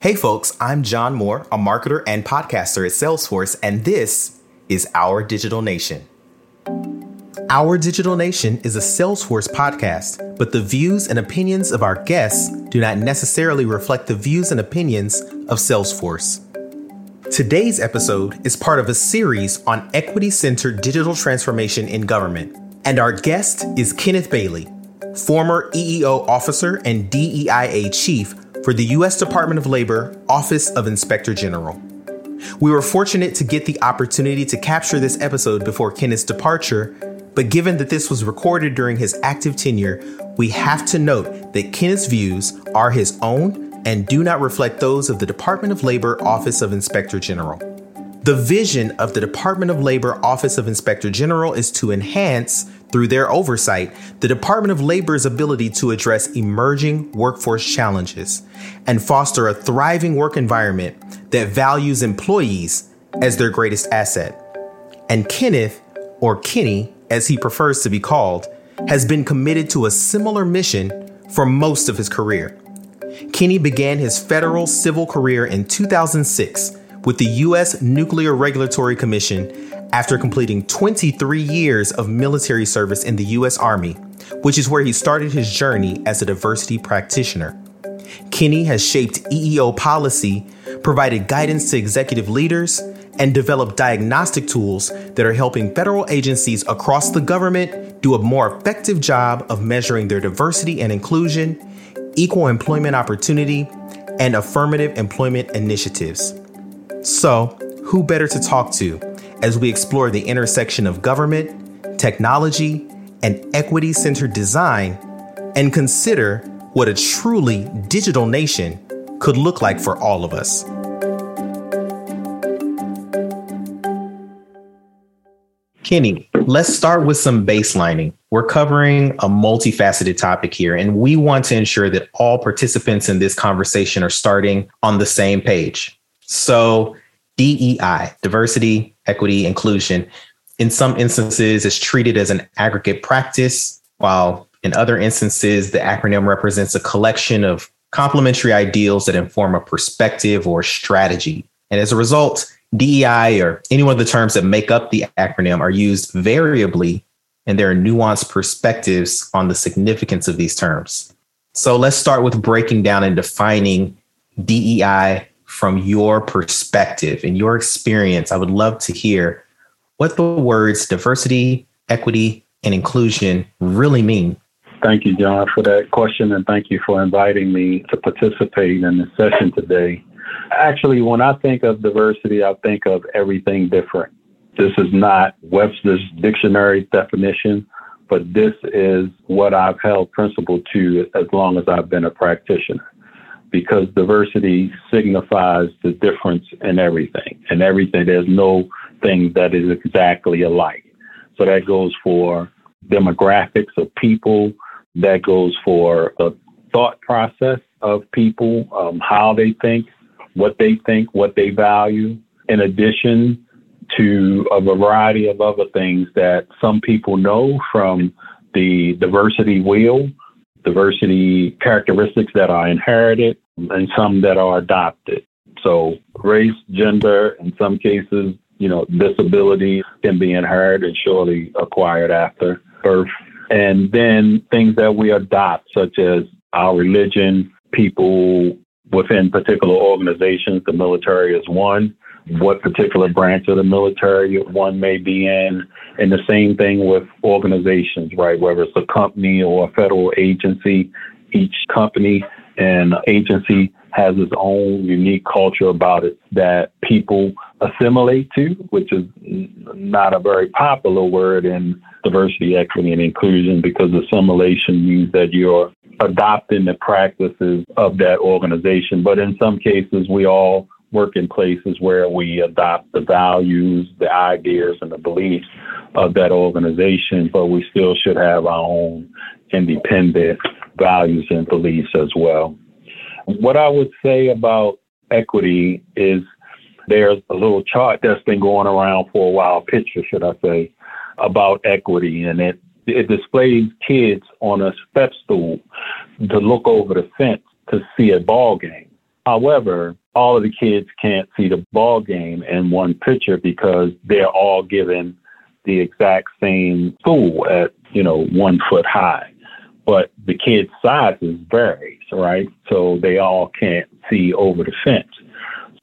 Hey folks, I'm John Moore, a marketer and podcaster at Salesforce, and this is Our Digital Nation. Our Digital Nation is a Salesforce podcast, but the views and opinions of our guests do not necessarily reflect the views and opinions of Salesforce. Today's episode is part of a series on equity centered digital transformation in government, and our guest is Kenneth Bailey, former EEO officer and DEIA chief for the U.S. Department of Labor Office of Inspector General. We were fortunate to get the opportunity to capture this episode before Kenneth's departure, but given that this was recorded during his active tenure, we have to note that Kenneth's views are his own and do not reflect those of the Department of Labor Office of Inspector General. The vision of the Department of Labor Office of Inspector General is to enhance through their oversight, the Department of Labor's ability to address emerging workforce challenges and foster a thriving work environment that values employees as their greatest asset. And Kenneth, or Kenny, as he prefers to be called, has been committed to a similar mission for most of his career. Kenny began his federal civil career in 2006 with the U.S. Nuclear Regulatory Commission after completing 23 years of military service in the U.S. Army, which is where he started his journey as a diversity practitioner. Kenny has shaped EEO policy, provided guidance to executive leaders, and developed diagnostic tools that are helping federal agencies across the government do a more effective job of measuring their diversity and inclusion, equal employment opportunity, and affirmative employment initiatives. So, who better to talk to as we explore the intersection of government, technology, and equity centered design and consider what a truly digital nation could look like for all of us. Kenny, let's start with some baselining. We're covering a multifaceted topic here, and we want to ensure that all participants in this conversation are starting on the same page. So, DEI, diversity, equity, inclusion, in some instances is treated as an aggregate practice, while in other instances, the acronym represents a collection of complementary ideals that inform a perspective or strategy. And as a result, DEI or any one of the terms that make up the acronym are used variably, and there are nuanced perspectives on the significance of these terms. So let's start with breaking down and defining DEI from your perspective and your experience, I would love to hear what the words diversity, equity, and inclusion really mean. Thank you, John, for that question, and thank you for inviting me to participate in this session today. Actually, when I think of diversity, I think of everything different. This is not Webster's dictionary definition, but this is what I've held principle to as long as I've been a practitioner because diversity signifies the difference in everything. And everything, there's no thing that is exactly alike. So that goes for demographics of people, that goes for the thought process of people, um, how they think, what they think, what they value, in addition to a variety of other things that some people know from the diversity wheel diversity characteristics that are inherited and some that are adopted. So race, gender, in some cases, you know, disability can be inherited, and surely acquired after birth. And then things that we adopt, such as our religion, people within particular organizations, the military is one, what particular branch of the military one may be in. And the same thing with organizations, right? Whether it's a company or a federal agency, each company and agency has its own unique culture about it that people assimilate to, which is not a very popular word in diversity, equity, and inclusion because assimilation means that you're adopting the practices of that organization. But in some cases, we all work in places where we adopt the values, the ideas, and the beliefs of that organization, but we still should have our own independent values and beliefs as well. What I would say about equity is there's a little chart that's been going around for a while, picture, should I say, about equity, and it it displays kids on a step stool to look over the fence to see a ball game However, all of the kids can't see the ball game in one picture because they're all given the exact same school at, you know, one foot high. But the kids' sizes varies, right? So they all can't see over the fence.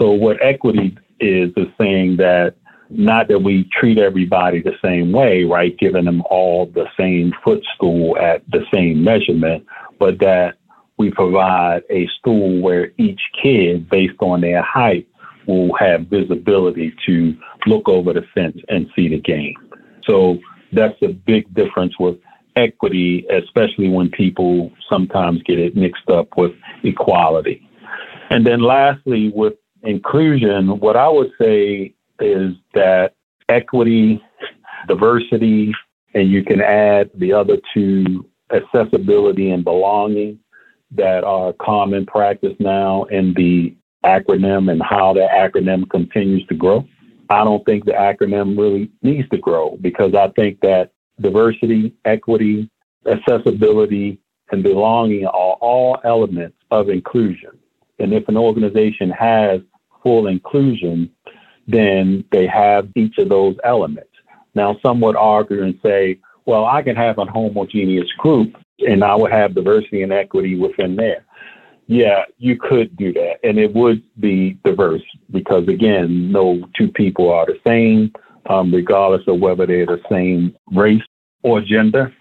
So what equity is is saying that not that we treat everybody the same way, right, giving them all the same footstool at the same measurement, but that we provide a stool where each kid, based on their height, will have visibility to look over the fence and see the game. So that's a big difference with equity, especially when people sometimes get it mixed up with equality. And then lastly, with inclusion, what I would say is that equity, diversity, and you can add the other two, accessibility and belonging, that are common practice now in the acronym and how the acronym continues to grow. I don't think the acronym really needs to grow because I think that diversity, equity, accessibility, and belonging are all elements of inclusion. And if an organization has full inclusion, then they have each of those elements. Now, some would argue and say, well, I can have a homogeneous group and I would have diversity and equity within there. Yeah, you could do that, and it would be diverse because, again, no two people are the same, um, regardless of whether they're the same race or gender.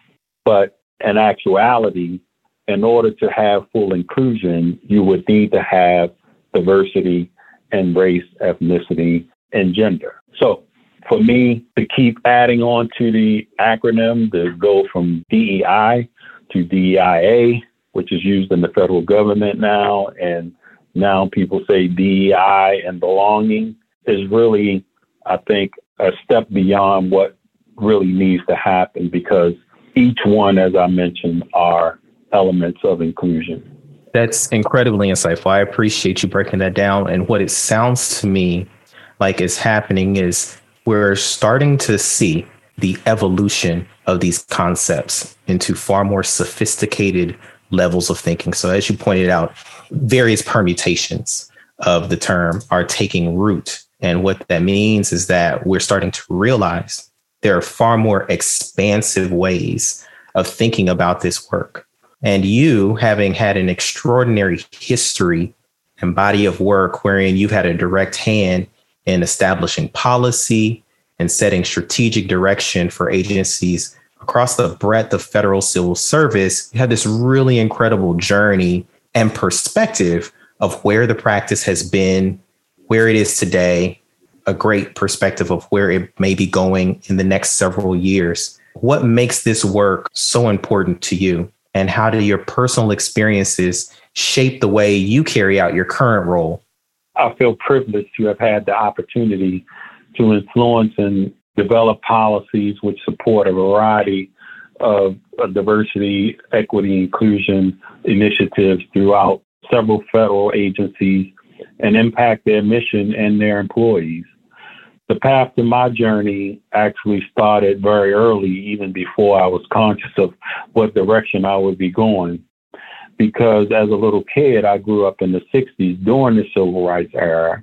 But in actuality, in order to have full inclusion, you would need to have diversity and race, ethnicity, and gender. So for me to keep adding on to the acronym to go from DEI to DEIA, which is used in the federal government now, and now people say DEI and belonging is really, I think, a step beyond what really needs to happen because each one, as I mentioned, are elements of inclusion. That's incredibly insightful. I appreciate you breaking that down. And what it sounds to me like is happening is we're starting to see the evolution of these concepts into far more sophisticated levels of thinking. So, as you pointed out, various permutations of the term are taking root. And what that means is that we're starting to realize there are far more expansive ways of thinking about this work. And you, having had an extraordinary history and body of work wherein you've had a direct hand in establishing policy and setting strategic direction for agencies across the breadth of federal civil service, you had this really incredible journey and perspective of where the practice has been, where it is today, a great perspective of where it may be going in the next several years. What makes this work so important to you? And how do your personal experiences shape the way you carry out your current role? I feel privileged to have had the opportunity to influence and develop policies which support a variety of diversity, equity, inclusion initiatives throughout several federal agencies and impact their mission and their employees. The path to my journey actually started very early, even before I was conscious of what direction I would be going. Because as a little kid, I grew up in the 60s during the civil rights era.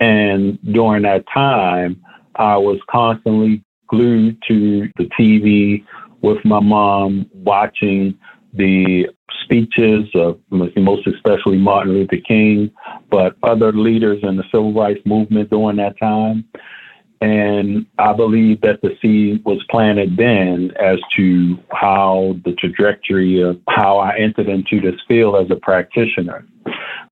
And during that time, I was constantly glued to the TV with my mom, watching the speeches of most especially Martin Luther King, but other leaders in the civil rights movement during that time. And I believe that the seed was planted then as to how the trajectory of how I entered into this field as a practitioner.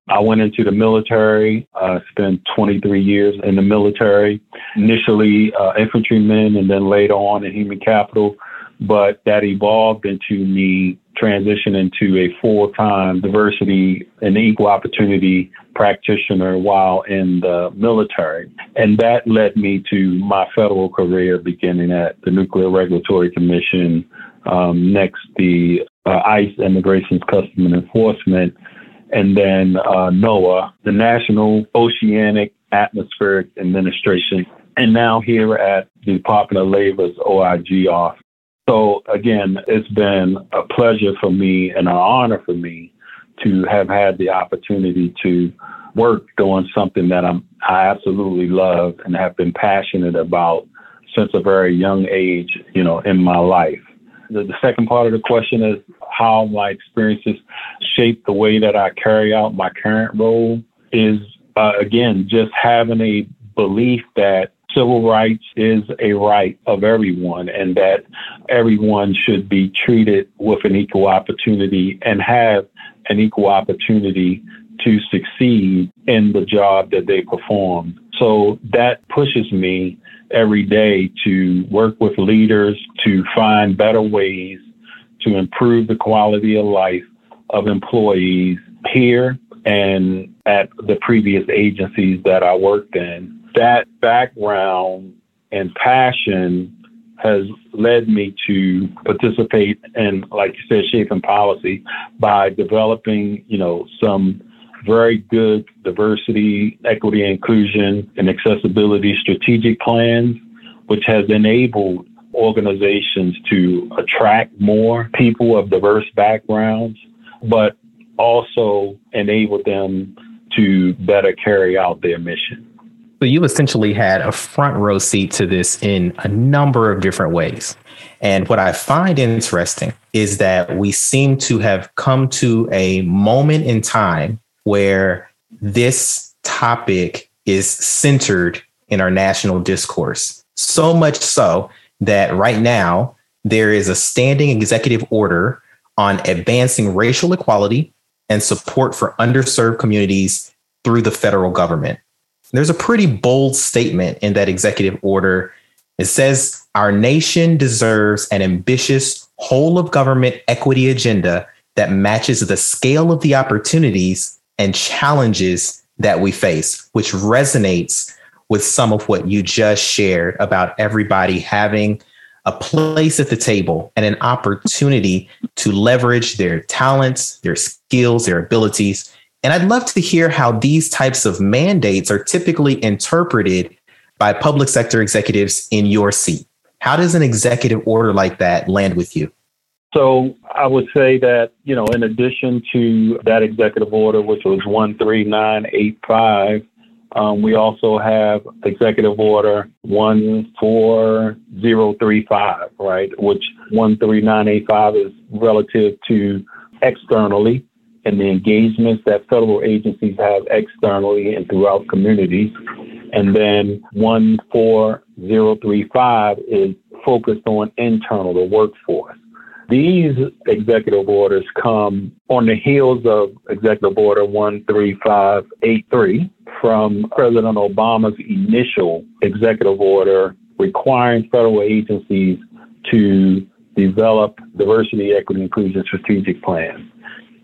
I went into the military, uh, spent 23 years in the military, initially uh, infantryman and then later on in human capital. But that evolved into me transitioning to a full time diversity and equal opportunity practitioner while in the military. And that led me to my federal career beginning at the Nuclear Regulatory Commission, um, next the uh, ICE, Immigration Customs and Enforcement and then uh, NOAA, the National Oceanic Atmospheric Administration, and now here at the Department of Labor's OIG office. So again, it's been a pleasure for me and an honor for me to have had the opportunity to work doing something that I'm I absolutely love and have been passionate about since a very young age, you know, in my life. The, the second part of the question is how my experiences shape the way that I carry out my current role is uh, again just having a belief that civil rights is a right of everyone and that everyone should be treated with an equal opportunity and have an equal opportunity to succeed in the job that they perform. So that pushes me every day to work with leaders to find better ways to improve the quality of life of employees here and at the previous agencies that I worked in. That background and passion has led me to participate in, like you said, shaping policy by developing, you know, some very good diversity, equity, inclusion, and accessibility strategic plans, which has enabled organizations to attract more people of diverse backgrounds, but also enable them to better carry out their mission. So you've essentially had a front row seat to this in a number of different ways. And what I find interesting is that we seem to have come to a moment in time where this topic is centered in our national discourse. So much so that right now there is a standing executive order on advancing racial equality and support for underserved communities through the federal government. There's a pretty bold statement in that executive order. It says our nation deserves an ambitious whole of government equity agenda that matches the scale of the opportunities and challenges that we face, which resonates with some of what you just shared about everybody having a place at the table and an opportunity to leverage their talents, their skills, their abilities and I'd love to hear how these types of mandates are typically interpreted by public sector executives in your seat. How does an executive order like that land with you? So I would say that, you know, in addition to that executive order, which was 13985, um, we also have executive order 14035, right? Which 13985 is relative to externally and the engagements that federal agencies have externally and throughout communities. And then 14035 is focused on internal, the workforce. These executive orders come on the heels of Executive Order 13583 from President Obama's initial executive order requiring federal agencies to develop diversity, equity, inclusion strategic plans.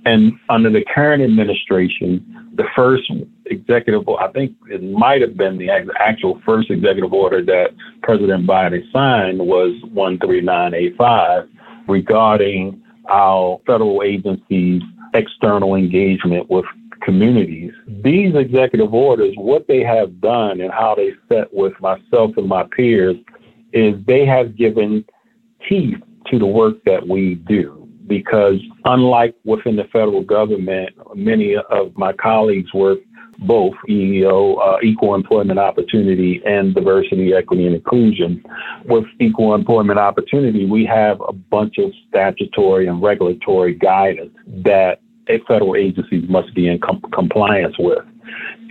And under the current administration, the first executive, I think it might have been the actual first executive order that President Biden signed was 13985 regarding our federal agencies' external engagement with communities. These executive orders, what they have done and how they set with myself and my peers is they have given teeth to the work that we do because unlike within the federal government, many of my colleagues work both EEO, uh, equal employment opportunity, and diversity, equity, and inclusion. With equal employment opportunity, we have a bunch of statutory and regulatory guidance that federal agencies must be in com- compliance with.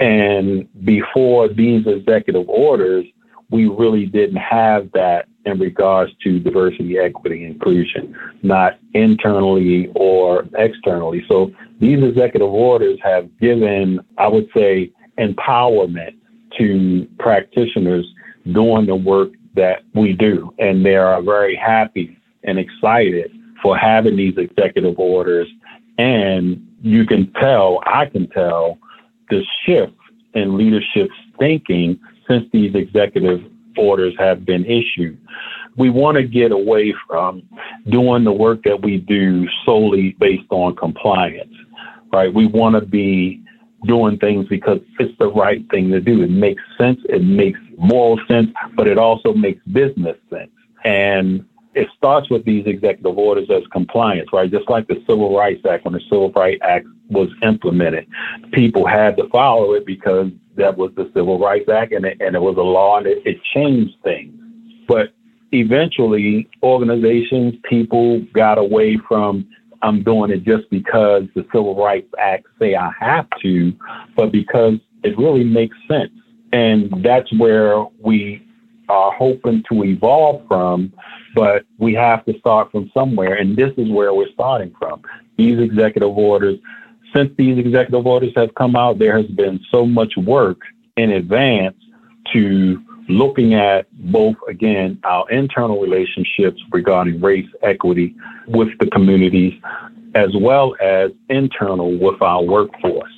And before these executive orders, we really didn't have that in regards to diversity, equity, and inclusion, not internally or externally. So these executive orders have given, I would say, empowerment to practitioners doing the work that we do. And they are very happy and excited for having these executive orders. And you can tell, I can tell, the shift in leadership's thinking since these executive orders have been issued. We want to get away from doing the work that we do solely based on compliance, right? We want to be doing things because it's the right thing to do. It makes sense, it makes moral sense, but it also makes business sense. And it starts with these executive orders as compliance, right? Just like the Civil Rights Act, when the Civil Rights Act was implemented, people had to follow it because that was the Civil Rights Act and it, and it was a law and it, it changed things. But eventually, organizations, people got away from I'm doing it just because the Civil Rights Act say I have to, but because it really makes sense. And that's where we are hoping to evolve from, but we have to start from somewhere. And this is where we're starting from. These executive orders, since these executive orders have come out, there has been so much work in advance to looking at both, again, our internal relationships regarding race equity with the communities, as well as internal with our workforce.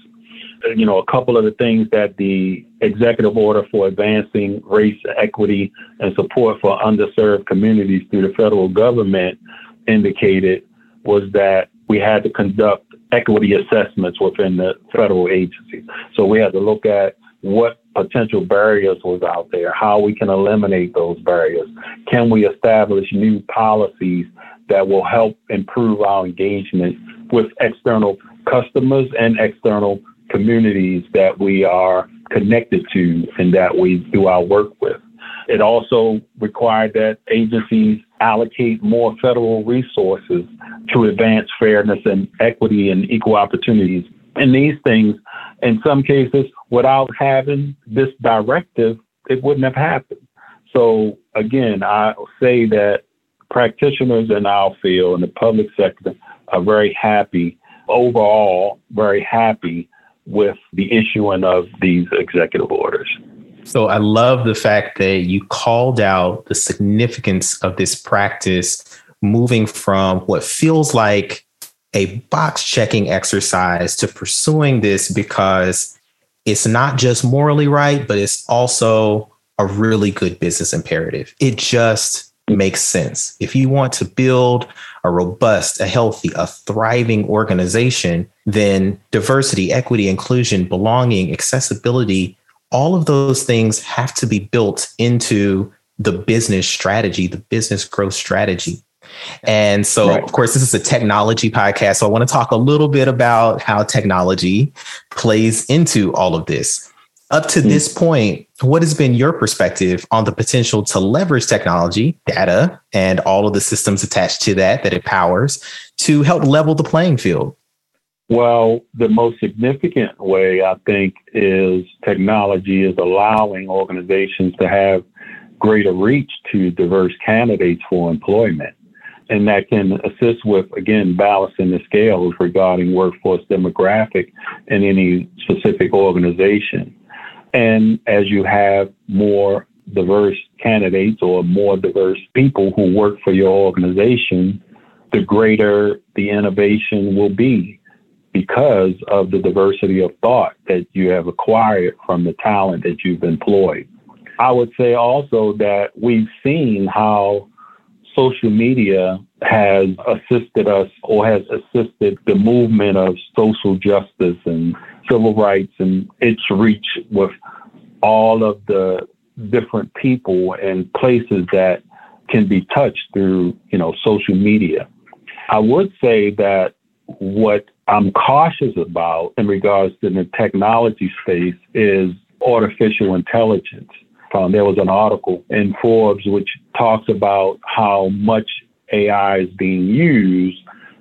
You know, a couple of the things that the executive order for advancing race equity and support for underserved communities through the federal government indicated was that we had to conduct equity assessments within the federal agencies. So we had to look at what potential barriers was out there, how we can eliminate those barriers. Can we establish new policies that will help improve our engagement with external customers and external communities that we are connected to and that we do our work with? It also required that agencies allocate more federal resources to advance fairness and equity and equal opportunities. And these things, in some cases, without having this directive, it wouldn't have happened. So again, I say that practitioners in our field in the public sector are very happy, overall, very happy with the issuing of these executive orders. So I love the fact that you called out the significance of this practice moving from what feels like a box checking exercise to pursuing this because it's not just morally right, but it's also a really good business imperative. It just makes sense. If you want to build a robust, a healthy, a thriving organization, then diversity, equity, inclusion, belonging, accessibility all of those things have to be built into the business strategy, the business growth strategy. And so, right. of course, this is a technology podcast. So I want to talk a little bit about how technology plays into all of this. Up to mm-hmm. this point, what has been your perspective on the potential to leverage technology, data, and all of the systems attached to that that it powers to help level the playing field? Well, the most significant way I think is technology is allowing organizations to have greater reach to diverse candidates for employment. And that can assist with, again, balancing the scales regarding workforce demographic in any specific organization. And as you have more diverse candidates or more diverse people who work for your organization, the greater the innovation will be because of the diversity of thought that you have acquired from the talent that you've employed. I would say also that we've seen how social media has assisted us or has assisted the movement of social justice and civil rights and its reach with all of the different people and places that can be touched through, you know, social media. I would say that what I'm cautious about in regards to the technology space is artificial intelligence. Um, there was an article in Forbes which talks about how much AI is being used,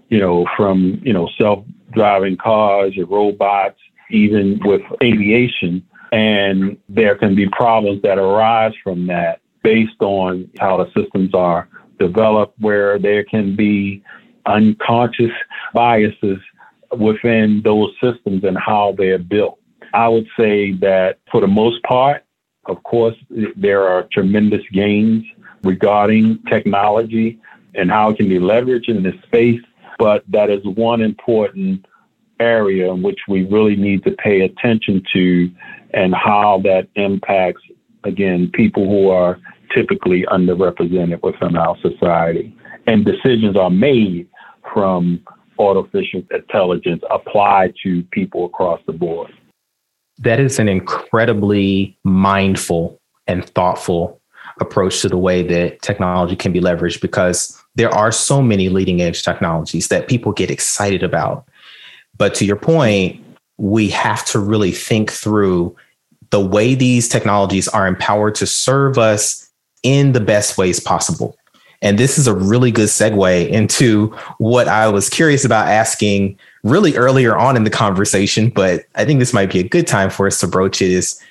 you know, from, you know, self-driving cars or robots, even with aviation. And there can be problems that arise from that based on how the systems are developed, where there can be unconscious biases within those systems and how they're built. I would say that for the most part, of course, there are tremendous gains regarding technology and how it can be leveraged in this space, but that is one important area in which we really need to pay attention to and how that impacts, again, people who are typically underrepresented within our society. And decisions are made from artificial intelligence applied to people across the board. That is an incredibly mindful and thoughtful approach to the way that technology can be leveraged because there are so many leading edge technologies that people get excited about. But to your point, we have to really think through the way these technologies are empowered to serve us in the best ways possible. And this is a really good segue into what I was curious about asking really earlier on in the conversation, but I think this might be a good time for us to broach it is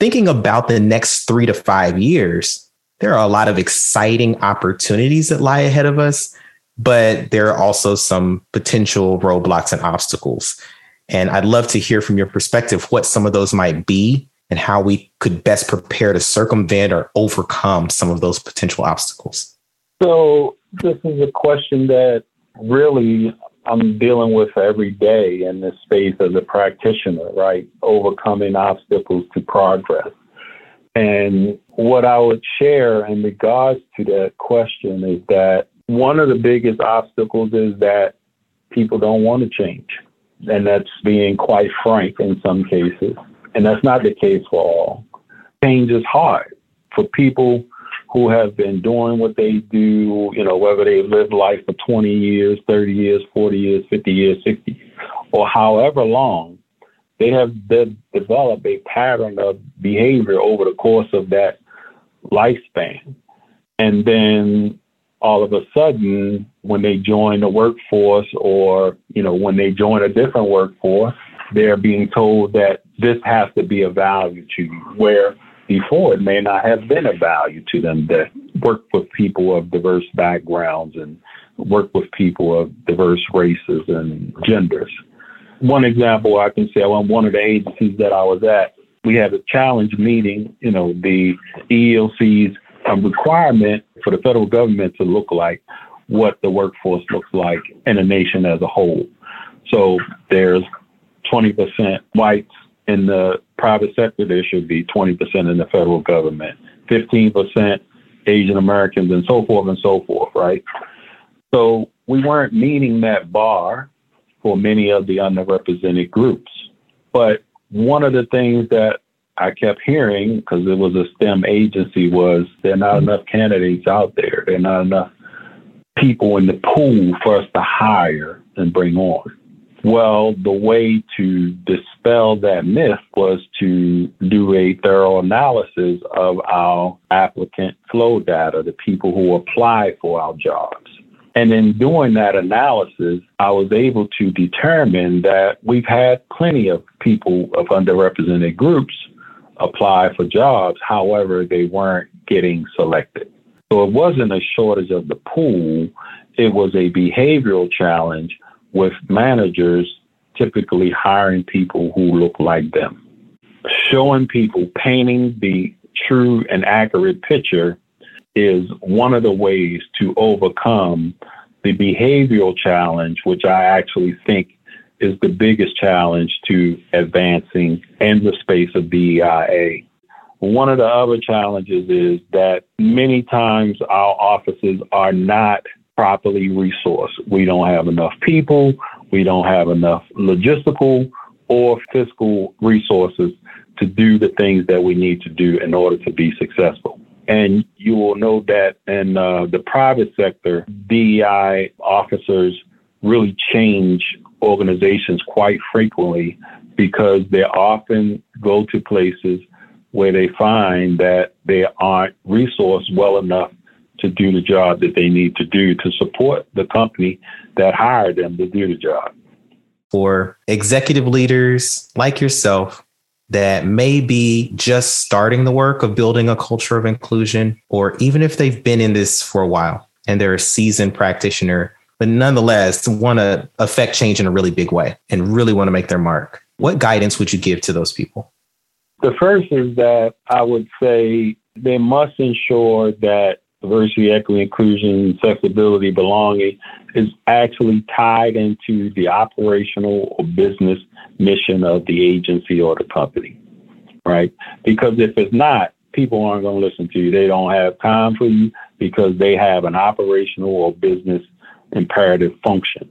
thinking about the next three to five years. There are a lot of exciting opportunities that lie ahead of us, but there are also some potential roadblocks and obstacles. And I'd love to hear from your perspective what some of those might be and how we could best prepare to circumvent or overcome some of those potential obstacles. So, this is a question that really I'm dealing with every day in this space as a practitioner, right? Overcoming obstacles to progress. And what I would share in regards to that question is that one of the biggest obstacles is that people don't want to change. And that's being quite frank in some cases. And that's not the case for all. Change is hard for people who have been doing what they do, you know, whether they've lived life for 20 years, 30 years, 40 years, 50 years, 60, or however long, they have de- developed a pattern of behavior over the course of that lifespan. And then all of a sudden, when they join the workforce or, you know, when they join a different workforce, they're being told that this has to be a value to you, where before it may not have been a value to them to work with people of diverse backgrounds and work with people of diverse races and genders. One example I can say, on one of the agencies that I was at, we had a challenge meeting, you know, the EEOC's um, requirement for the federal government to look like what the workforce looks like in a nation as a whole. So there's 20% whites in the private sector, there should be 20% in the federal government, 15% Asian Americans, and so forth and so forth, right? So we weren't meeting that bar for many of the underrepresented groups. But one of the things that I kept hearing because it was a STEM agency was there are not enough candidates out there. There are not enough people in the pool for us to hire and bring on. Well, the way to dispel that myth was to do a thorough analysis of our applicant flow data, the people who apply for our jobs. And in doing that analysis, I was able to determine that we've had plenty of people of underrepresented groups apply for jobs. However, they weren't getting selected. So it wasn't a shortage of the pool, it was a behavioral challenge with managers typically hiring people who look like them. Showing people, painting the true and accurate picture is one of the ways to overcome the behavioral challenge, which I actually think is the biggest challenge to advancing in the space of DEIA. One of the other challenges is that many times our offices are not properly resourced. We don't have enough people, we don't have enough logistical or fiscal resources to do the things that we need to do in order to be successful. And you will know that in uh, the private sector, DEI officers really change organizations quite frequently because they often go to places where they find that they aren't resourced well enough to do the job that they need to do to support the company that hired them to do the job. For executive leaders like yourself that may be just starting the work of building a culture of inclusion, or even if they've been in this for a while and they're a seasoned practitioner, but nonetheless want to affect change in a really big way and really want to make their mark, what guidance would you give to those people? The first is that I would say they must ensure that diversity, equity, inclusion, accessibility, belonging is actually tied into the operational or business mission of the agency or the company, right? Because if it's not, people aren't going to listen to you. They don't have time for you because they have an operational or business imperative function.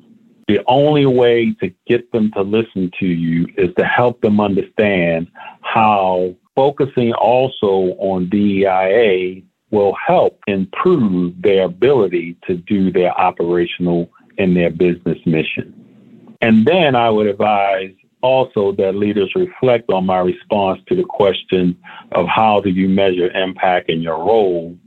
The only way to get them to listen to you is to help them understand how focusing also on DEIA will help improve their ability to do their operational and their business mission. And then I would advise also that leaders reflect on my response to the question of how do you measure impact in your role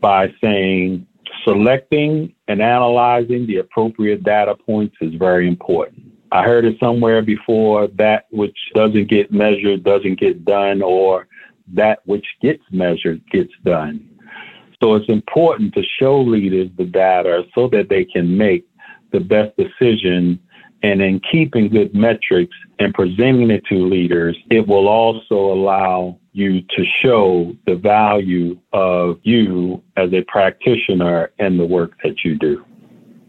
by saying selecting and analyzing the appropriate data points is very important. I heard it somewhere before that which doesn't get measured doesn't get done, or that which gets measured gets done. So it's important to show leaders the data so that they can make the best decision. And in keeping good metrics and presenting it to leaders, it will also allow you to show the value of you as a practitioner and the work that you do.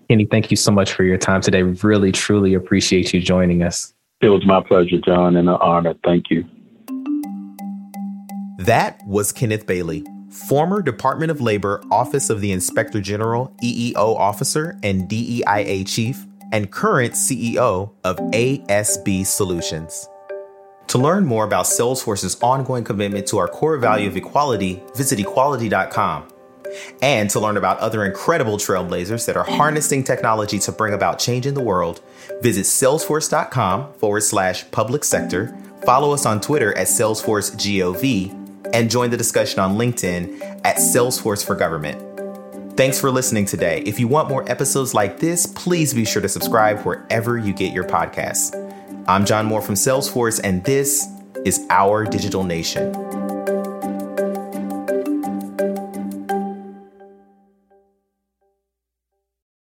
Kenny, thank you so much for your time today. Really, truly appreciate you joining us. It was my pleasure, John, and an honor. Thank you. That was Kenneth Bailey, former Department of Labor Office of the Inspector General EEO officer and DEIA chief, and current CEO of ASB Solutions. To learn more about Salesforce's ongoing commitment to our core value of equality, visit equality.com. And to learn about other incredible trailblazers that are harnessing technology to bring about change in the world, visit salesforce.com forward slash public sector, follow us on Twitter at SalesforceGOV, and join the discussion on LinkedIn at Salesforce for Government. Thanks for listening today. If you want more episodes like this, please be sure to subscribe wherever you get your podcasts. I'm John Moore from Salesforce, and this is Our Digital Nation.